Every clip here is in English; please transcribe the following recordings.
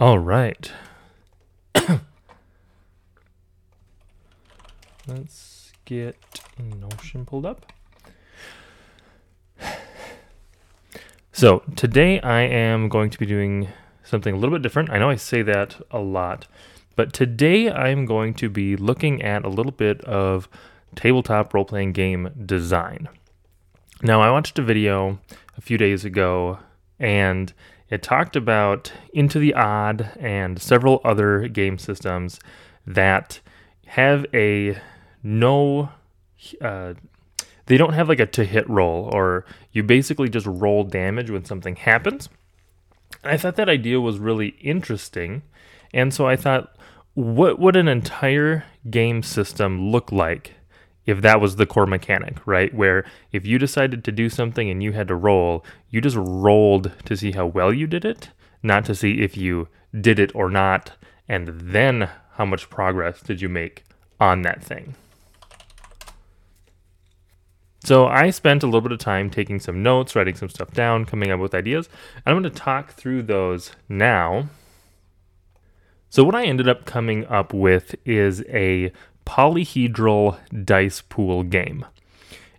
All right. Let's get Notion pulled up. So, today I am going to be doing something a little bit different. I know I say that a lot, but today I'm going to be looking at a little bit of tabletop role playing game design. Now, I watched a video a few days ago and it talked about Into the Odd and several other game systems that have a no, uh, they don't have like a to hit roll, or you basically just roll damage when something happens. I thought that idea was really interesting. And so I thought, what would an entire game system look like if that was the core mechanic, right? Where if you decided to do something and you had to roll, you just rolled to see how well you did it, not to see if you did it or not, and then how much progress did you make on that thing. So I spent a little bit of time taking some notes, writing some stuff down, coming up with ideas. And I'm going to talk through those now. So what I ended up coming up with is a polyhedral dice pool game.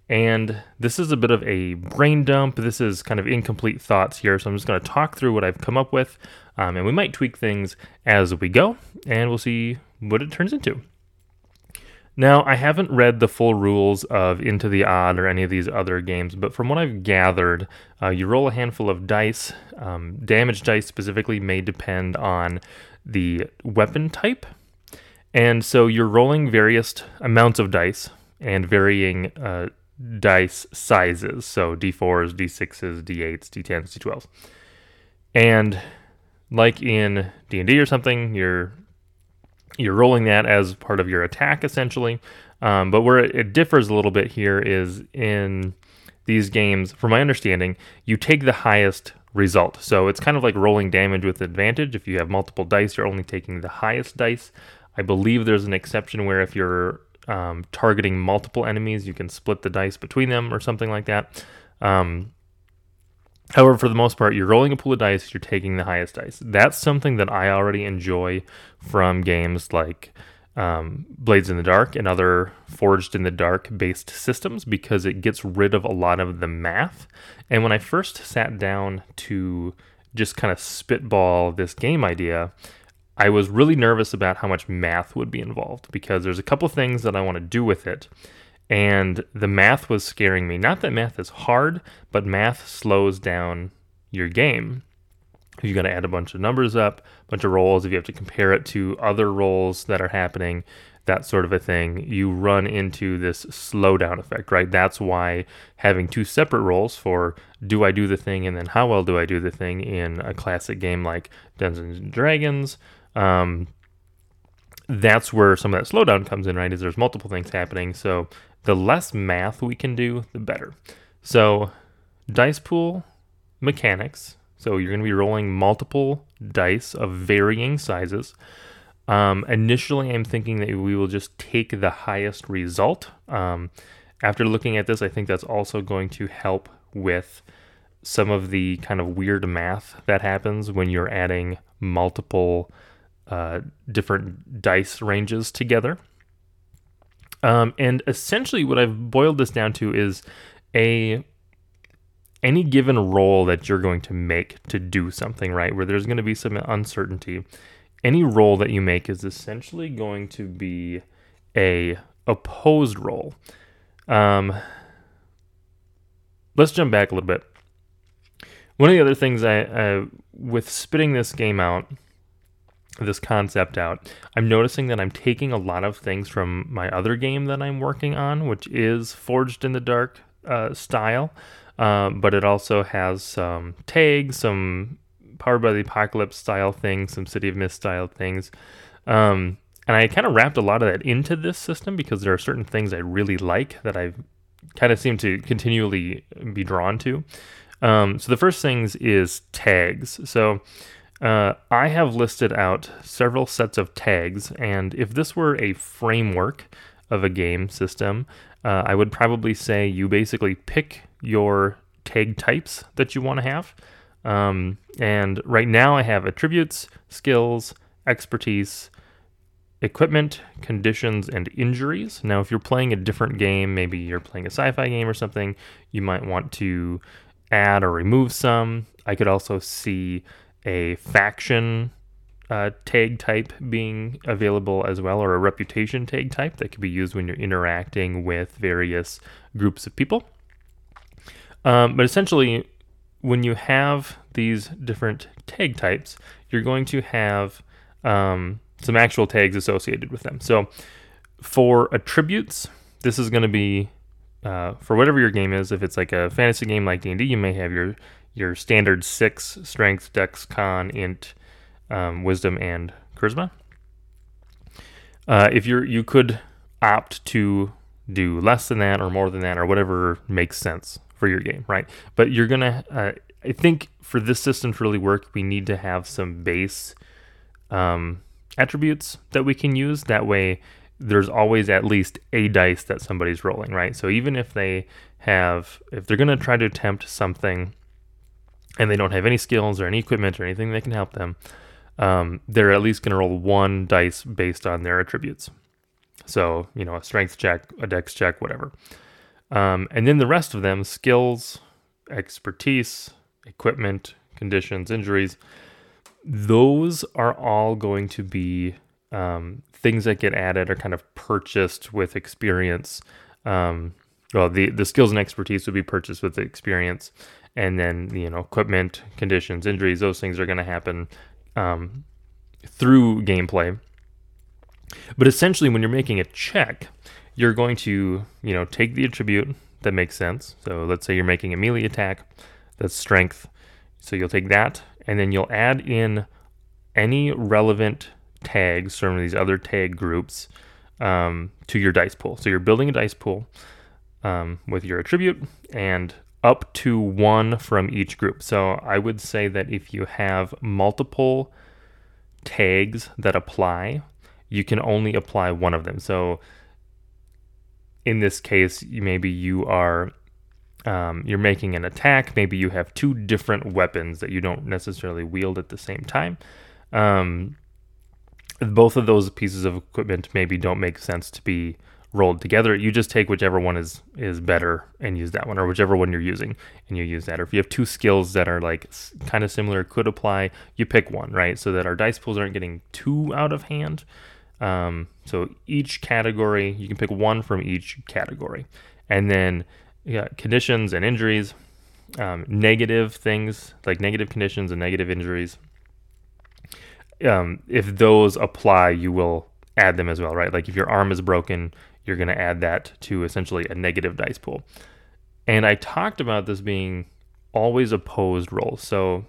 And this is a bit of a brain dump. This is kind of incomplete thoughts here. So I'm just going to talk through what I've come up with. Um, and we might tweak things as we go. And we'll see what it turns into. Now, I haven't read the full rules of Into the Odd or any of these other games, but from what I've gathered, uh, you roll a handful of dice. Um, damage dice specifically may depend on the weapon type. And so you're rolling various amounts of dice and varying uh, dice sizes. So d4s, d6s, d8s, d10s, d12s. And like in D&D or something, you're you're rolling that as part of your attack essentially. Um, but where it differs a little bit here is in these games, from my understanding, you take the highest result. So it's kind of like rolling damage with advantage. If you have multiple dice, you're only taking the highest dice. I believe there's an exception where if you're um, targeting multiple enemies, you can split the dice between them or something like that. Um, However, for the most part, you're rolling a pool of dice, you're taking the highest dice. That's something that I already enjoy from games like um, Blades in the Dark and other Forged in the Dark based systems because it gets rid of a lot of the math. And when I first sat down to just kind of spitball this game idea, I was really nervous about how much math would be involved because there's a couple things that I want to do with it and the math was scaring me. Not that math is hard, but math slows down your game. You got to add a bunch of numbers up, a bunch of rolls, if you have to compare it to other rolls that are happening, that sort of a thing, you run into this slowdown effect, right? That's why having two separate rolls for do I do the thing and then how well do I do the thing in a classic game like Dungeons and Dragons, um, that's where some of that slowdown comes in, right? Is there's multiple things happening. So the less math we can do, the better. So, dice pool mechanics. So, you're going to be rolling multiple dice of varying sizes. Um, initially, I'm thinking that we will just take the highest result. Um, after looking at this, I think that's also going to help with some of the kind of weird math that happens when you're adding multiple uh, different dice ranges together. Um, and essentially, what I've boiled this down to is a any given roll that you're going to make to do something, right? Where there's going to be some uncertainty. Any roll that you make is essentially going to be a opposed roll. Um, let's jump back a little bit. One of the other things I, uh, with spitting this game out this concept out, I'm noticing that I'm taking a lot of things from my other game that I'm working on, which is Forged in the Dark uh, style, um, but it also has some tags, some Powered by the Apocalypse style things, some City of Mist style things. Um, and I kind of wrapped a lot of that into this system because there are certain things I really like that I kind of seem to continually be drawn to. Um, so the first things is tags. So uh, I have listed out several sets of tags, and if this were a framework of a game system, uh, I would probably say you basically pick your tag types that you want to have. Um, and right now I have attributes, skills, expertise, equipment, conditions, and injuries. Now, if you're playing a different game, maybe you're playing a sci fi game or something, you might want to add or remove some. I could also see a faction uh, tag type being available as well, or a reputation tag type that could be used when you're interacting with various groups of people. Um, but essentially, when you have these different tag types, you're going to have um, some actual tags associated with them. So for attributes, this is going to be uh, for whatever your game is. If it's like a fantasy game like D&D, you may have your your standard six strength, dex, con, int, um, wisdom, and charisma. Uh, if you're you could opt to do less than that or more than that or whatever makes sense for your game, right? But you're gonna, uh, I think, for this system to really work, we need to have some base um, attributes that we can use. That way, there's always at least a dice that somebody's rolling, right? So even if they have, if they're gonna try to attempt something, and they don't have any skills or any equipment or anything that can help them, um, they're at least gonna roll one dice based on their attributes. So you know, a strength check, a dex check, whatever. Um, and then the rest of them skills, expertise, equipment, conditions, injuries those are all going to be um, things that get added or kind of purchased with experience. Um, well, the, the skills and expertise would be purchased with experience. And then, you know, equipment, conditions, injuries, those things are going to happen um, through gameplay. But essentially, when you're making a check, you're going to, you know, take the attribute that makes sense. So let's say you're making a melee attack, that's strength. So you'll take that, and then you'll add in any relevant tags from these other tag groups um, to your dice pool. So you're building a dice pool um, with your attribute and up to one from each group. So I would say that if you have multiple tags that apply, you can only apply one of them. So in this case, maybe you are um, you're making an attack. Maybe you have two different weapons that you don't necessarily wield at the same time. Um, both of those pieces of equipment maybe don't make sense to be rolled together. You just take whichever one is is better and use that one, or whichever one you're using and you use that. Or if you have two skills that are like kind of similar, could apply, you pick one, right? So that our dice pools aren't getting too out of hand. Um, so each category, you can pick one from each category. And then yeah, conditions and injuries, um, negative things like negative conditions and negative injuries. Um, if those apply, you will add them as well, right? Like if your arm is broken, you're going to add that to essentially a negative dice pool. And I talked about this being always opposed rolls. So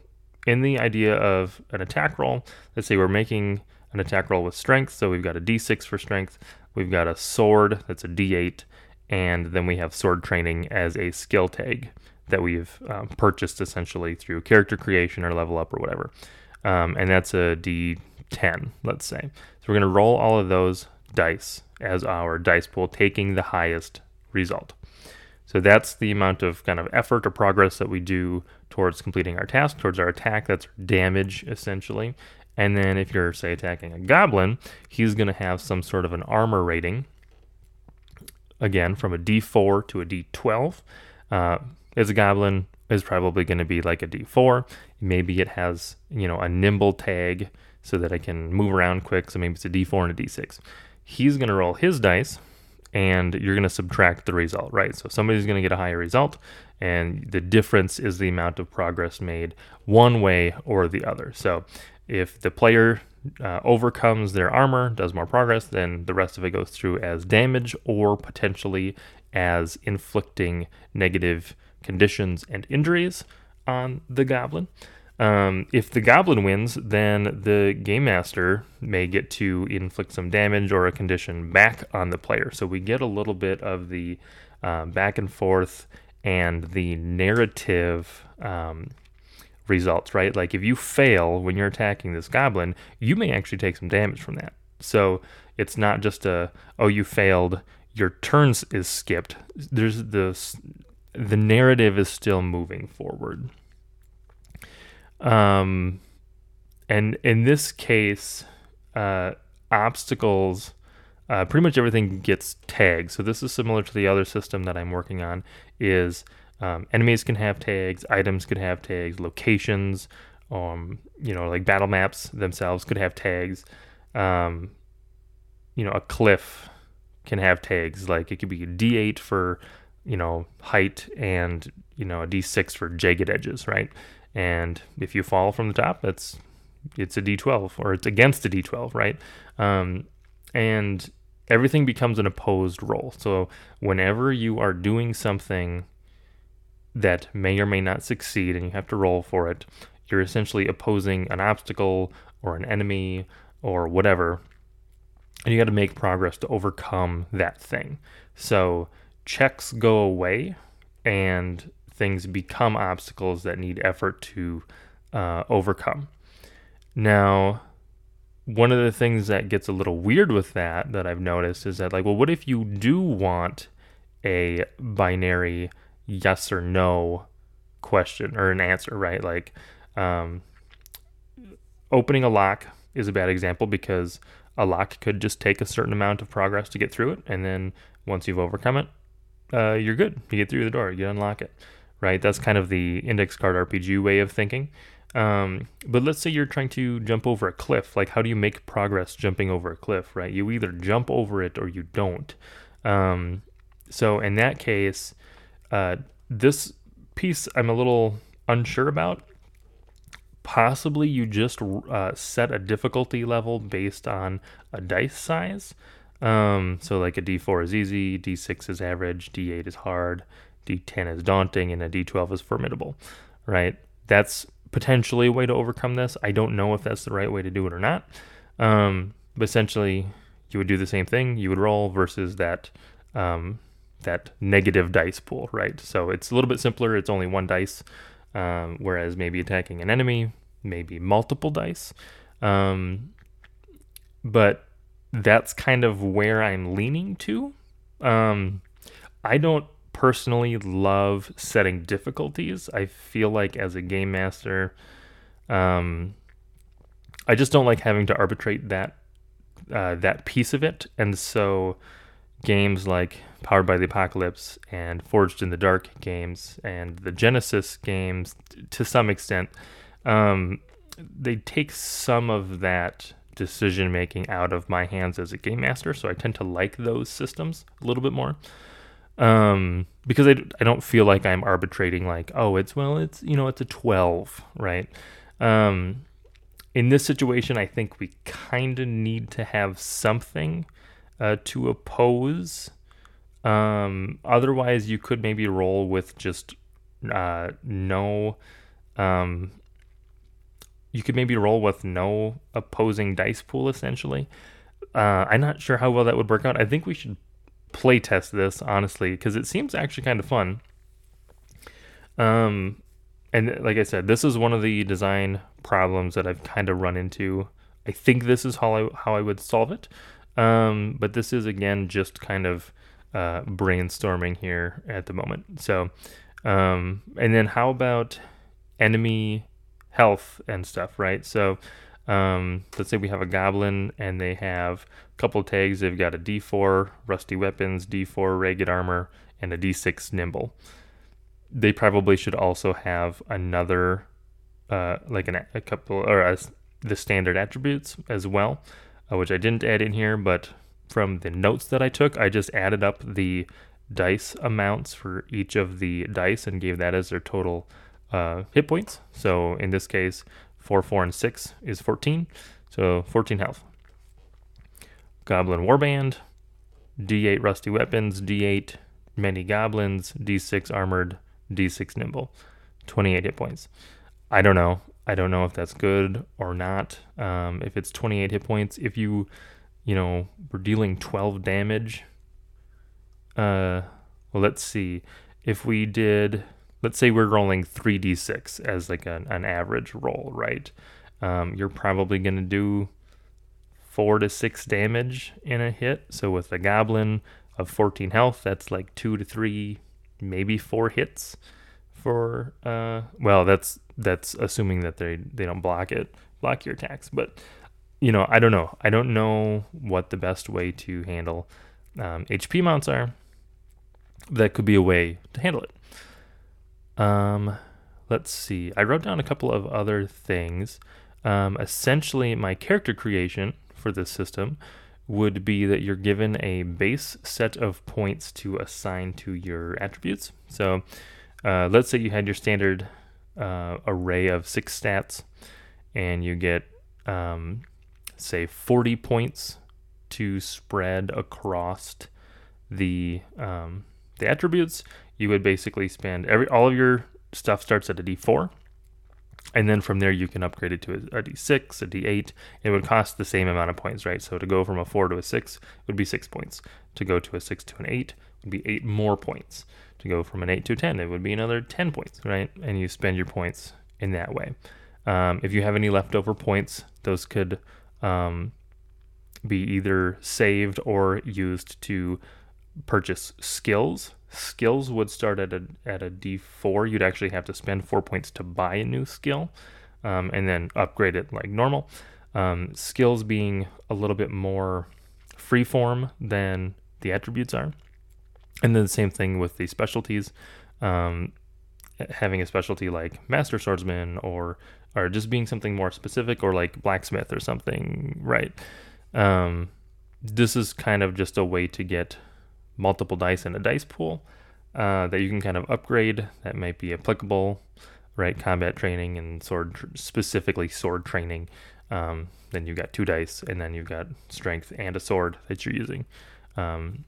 in the idea of an attack roll, let's say we're making an attack roll with strength. So we've got a d6 for strength. We've got a sword that's a d8. And then we have sword training as a skill tag that we've um, purchased essentially through character creation or level up or whatever. Um, and that's a d10, let's say. So we're going to roll all of those dice as our dice pool, taking the highest result. So that's the amount of kind of effort or progress that we do towards completing our task, towards our attack. That's damage essentially. And then if you're, say, attacking a goblin, he's going to have some sort of an armor rating. Again, from a D4 to a D12. Uh, as a goblin, is probably going to be like a D4. Maybe it has, you know, a nimble tag so that I can move around quick. So maybe it's a D4 and a D6. He's going to roll his dice and you're going to subtract the result, right? So somebody's going to get a higher result, and the difference is the amount of progress made one way or the other. So if the player uh, overcomes their armor, does more progress, then the rest of it goes through as damage or potentially as inflicting negative conditions and injuries on the goblin. Um, if the goblin wins, then the game master may get to inflict some damage or a condition back on the player. So we get a little bit of the uh, back and forth and the narrative um, results, right? Like if you fail when you're attacking this goblin, you may actually take some damage from that. So it's not just a oh you failed, your turns is skipped. There's this the narrative is still moving forward. Um, and in this case, uh, obstacles, uh, pretty much everything gets tagged. So this is similar to the other system that I'm working on. Is um, enemies can have tags, items could have tags, locations, um, you know, like battle maps themselves could have tags. Um, you know, a cliff can have tags. Like it could be a D8 for, you know, height and, you know, a D6 for jagged edges, right? And if you fall from the top, that's it's a D12 or it's against a D12, right? Um, and everything becomes an opposed roll. So whenever you are doing something that may or may not succeed and you have to roll for it, you're essentially opposing an obstacle or an enemy or whatever. And you got to make progress to overcome that thing. So checks go away and things become obstacles that need effort to uh, overcome. Now, one of the things that gets a little weird with that that I've noticed is that, like, well, what if you do want a binary yes or no question or an answer, right? Like, um, opening a lock is a bad example because a lock could just take a certain amount of progress to get through it, and then once you've overcome it, uh, you're good. You get through the door, you unlock it, right? That's kind of the index card RPG way of thinking. Um, but let's say you're trying to jump over a cliff. Like, how do you make progress jumping over a cliff, right? You either jump over it or you don't. Um, so, in that case, uh, this piece I'm a little unsure about. Possibly you just uh, set a difficulty level based on a dice size. Um, so, like a d4 is easy, d6 is average, d8 is hard, d10 is daunting, and a d12 is formidable, right? That's potentially a way to overcome this. I don't know if that's the right way to do it or not. Um, but essentially, you would do the same thing. You would roll versus that um, that negative dice pool, right? So it's a little bit simpler. It's only one dice, um, whereas maybe attacking an enemy, maybe multiple dice. Um, but that's kind of where I'm leaning to. Um, I don't personally love setting difficulties. I feel like as a game master, um, I just don't like having to arbitrate that uh, that piece of it, and so games like Powered by the Apocalypse and Forged in the Dark games and the Genesys games, to some extent, um, they take some of that decision making out of my hands as a game master. So I tend to like those systems a little bit more um, because I, I don't feel like I'm arbitrating like oh it's well it's you know it's a 12 right? Um, in this situation I think we kind of need to have something uh, to oppose. Um, otherwise you could maybe roll with just uh, no um, you could maybe roll with no opposing dice pool essentially. Uh, I'm not sure how well that would work out. I think we should play test this honestly because it seems actually kind of fun. Um, and like I said, this is one of the design problems that I've kind of run into. I think this is how I how I would solve it. Um, but this is again just kind of uh, brainstorming here at the moment. So, um, and then how about enemy health and stuff, right? So, um, let's say we have a goblin and they have a couple tags. They've got a D4 rusty weapons, D4 ragged armor, and a D6 nimble. They probably should also have another, uh, like an, a couple or a, the standard attributes as well, uh, which I didn't add in here, but from the notes that I took, I just added up the dice amounts for each of the dice and gave that as their total uh, hit points. So in this case, 4, 4, and 6 is 14. So 14 health. Goblin Warband, D8 Rusty Weapons, D8 Many Goblins, D6 Armored, D6 Nimble. 28 hit points. I don't know. I don't know if that's good or not. Um, if it's 28 hit points, if you, you know, were dealing 12 damage, uh, well, let's see. If we did let's say we're rolling 3d6 as like an, an average roll, right? Um, you're probably going to do four to six damage in a hit. So with a goblin of 14 health, that's like two to three, maybe four hits for uh well that's that's assuming that they they don't block it block your attacks but you know i don't know i don't know what the best way to handle um, hp mounts are that could be a way to handle it um let's see. I wrote down a couple of other things. Um, essentially my character creation for this system would be that you're given a base set of points to assign to your attributes. So uh, let's say you had your standard uh, array of six stats and you get, um, say, 40 points to spread across the um, the attributes. You would basically spend every all of your stuff starts at a D4, and then from there you can upgrade it to a a D6, a D8. It would cost the same amount of points, right? So to go from a four to a six would be six points. To go to a six to an eight would be eight more points to go from an 8 to a 10, it would be another 10 points, right? And you spend your points in that way. Um, if you have any leftover points, those could um, be either saved or used to purchase skills. Skills would start at a at a D4. You'd actually have to spend four points to buy a new skill, um, and then upgrade it like normal. Um, skills being a little bit more freeform than the attributes are. And then the same thing with the specialties. Um, having a specialty like master swordsman or or just being something more specific or like blacksmith or something, right? Um, this is kind of just a way to get multiple dice in a dice pool uh, that you can kind of upgrade that might be applicable, right? Combat training and sword, specifically sword training. Um, then you've got two dice, and then you've got strength and a sword that you're using. Um,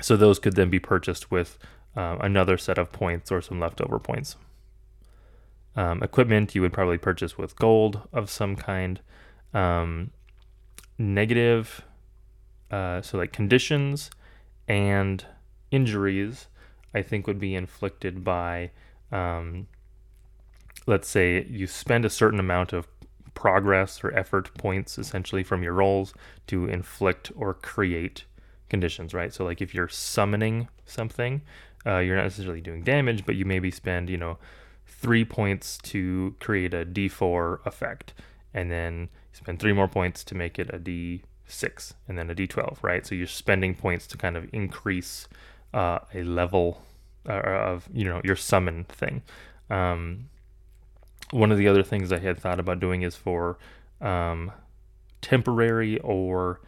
so those could then be purchased with uh, another set of points or some leftover points. Um, equipment you would probably purchase with gold of some kind. Um, negative, uh, so like conditions and injuries, I think would be inflicted by, um, let's say, you spend a certain amount of progress or effort points essentially from your rolls to inflict or create conditions, right? So like if you're summoning something, uh, you're not necessarily doing damage, but you maybe spend, you know, three points to create a D4 effect, and then spend three more points to make it a D6, and then a D12, right? So you're spending points to kind of increase uh, a level uh, of, you know, your summon thing. Um, one of the other things I had thought about doing is for um, temporary or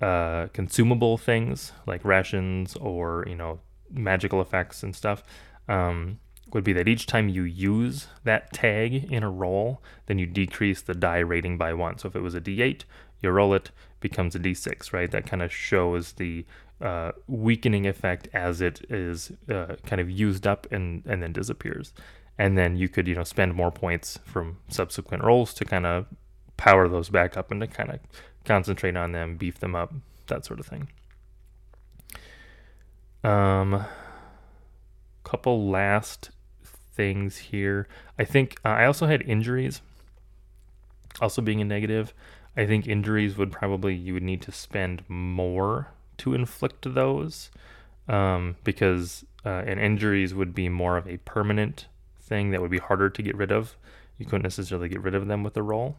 uh, consumable things like rations or you know magical effects and stuff um, would be that each time you use that tag in a roll, then you decrease the die rating by one. So if it was a D8, you roll it, becomes a D6, right? That kind of shows the uh, weakening effect as it is uh, kind of used up and, and then disappears. And then you could, you know, spend more points from subsequent rolls to kind of power those back up and to kind of concentrate on them, beef them up, that sort of thing. Um, couple last things here. I think uh, I also had injuries, also being a negative. I think injuries would probably you would need to spend more to inflict those, um, because uh, and injuries would be more of a permanent thing that would be harder to get rid of. You couldn't necessarily get rid of them with a roll,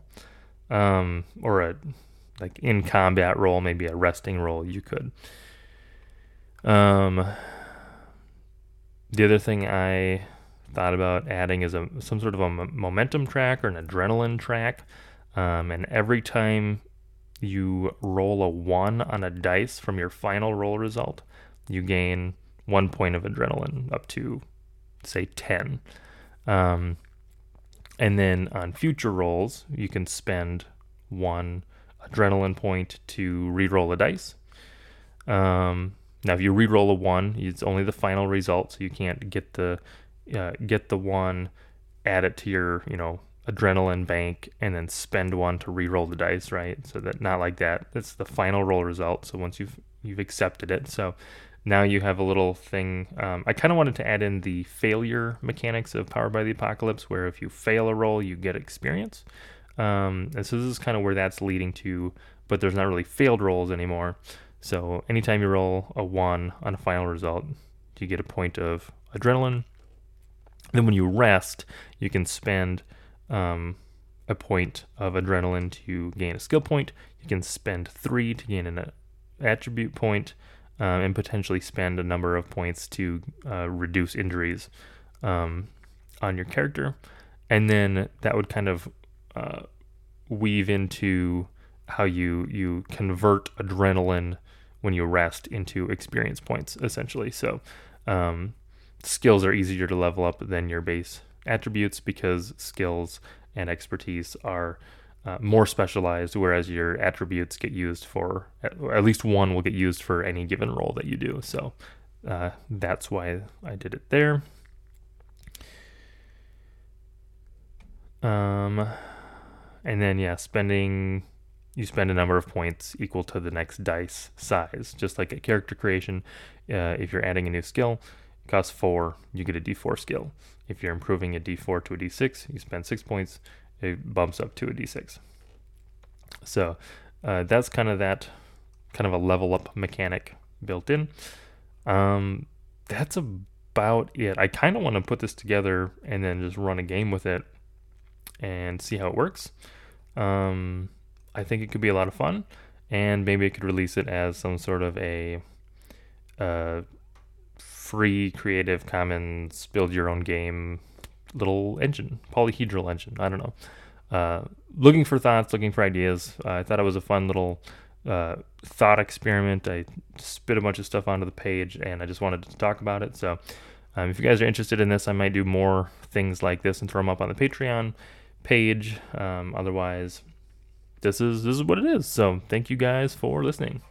um, or a like in combat roll, maybe a resting roll, you could. Um, the other thing I thought about adding is a some sort of a momentum track or an adrenaline track, um, and every time you roll a one on a dice from your final roll result, you gain one point of adrenaline up to say ten. Um, and then on future rolls, you can spend one adrenaline point to re-roll a dice. Um, now, if you re-roll a one, it's only the final result, so you can't get the uh, get the one, add it to your you know adrenaline bank, and then spend one to re-roll the dice, right? So that not like that. That's the final roll result. So once you've you've accepted it, so now you have a little thing. Um, I kind of wanted to add in the failure mechanics of Powered by the Apocalypse, where if you fail a roll, you get experience. Um, and so this is kind of where that's leading to, but there's not really failed rolls anymore. So anytime you roll a one on a final result, you get a point of adrenaline. Then when you rest, you can spend um, a point of adrenaline to gain a skill point. You can spend three to gain an attribute point, um, and potentially spend a number of points to uh, reduce injuries um, on your character. And then that would kind of uh, weave into how you you convert adrenaline when you rest into experience points, essentially. So um, skills are easier to level up than your base attributes because skills and expertise are uh, more specialized, whereas your attributes get used for, at least one will get used for any given roll that you do. So uh, that's why I did it there. Um, and then yeah, spending you spend a number of points equal to the next dice size, just like a character creation. Uh, if you're adding a new skill, it costs four, you get a d4 skill. If you're improving a d4 to a d6, you spend six points it bumps up to a d6. So uh, that's kind of that kind of a level up mechanic built in. Um, that's about it. I kind of want to put this together and then just run a game with it and see how it works. Um, I think it could be a lot of fun, and maybe I could release it as some sort of a uh, free Creative Commons build your own game little engine, polyhedral engine. I don't know. Uh, looking for thoughts, looking for ideas. Uh, I thought it was a fun little uh, thought experiment. I spit a bunch of stuff onto the page, and I just wanted to talk about it. So, um, if you guys are interested in this, I might do more things like this and throw them up on the Patreon page. Um, otherwise, this is this is what it is. So, thank you guys for listening.